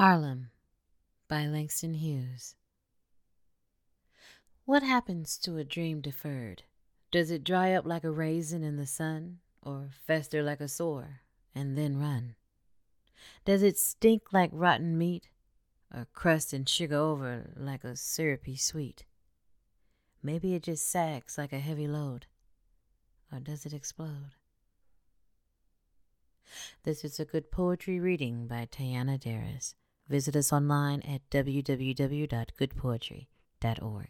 Harlem by Langston Hughes. What happens to a dream deferred? Does it dry up like a raisin in the sun, or fester like a sore and then run? Does it stink like rotten meat, or crust and sugar over like a syrupy sweet? Maybe it just sags like a heavy load, or does it explode? This is a good poetry reading by Tayana Darris. Visit us online at www.goodpoetry.org.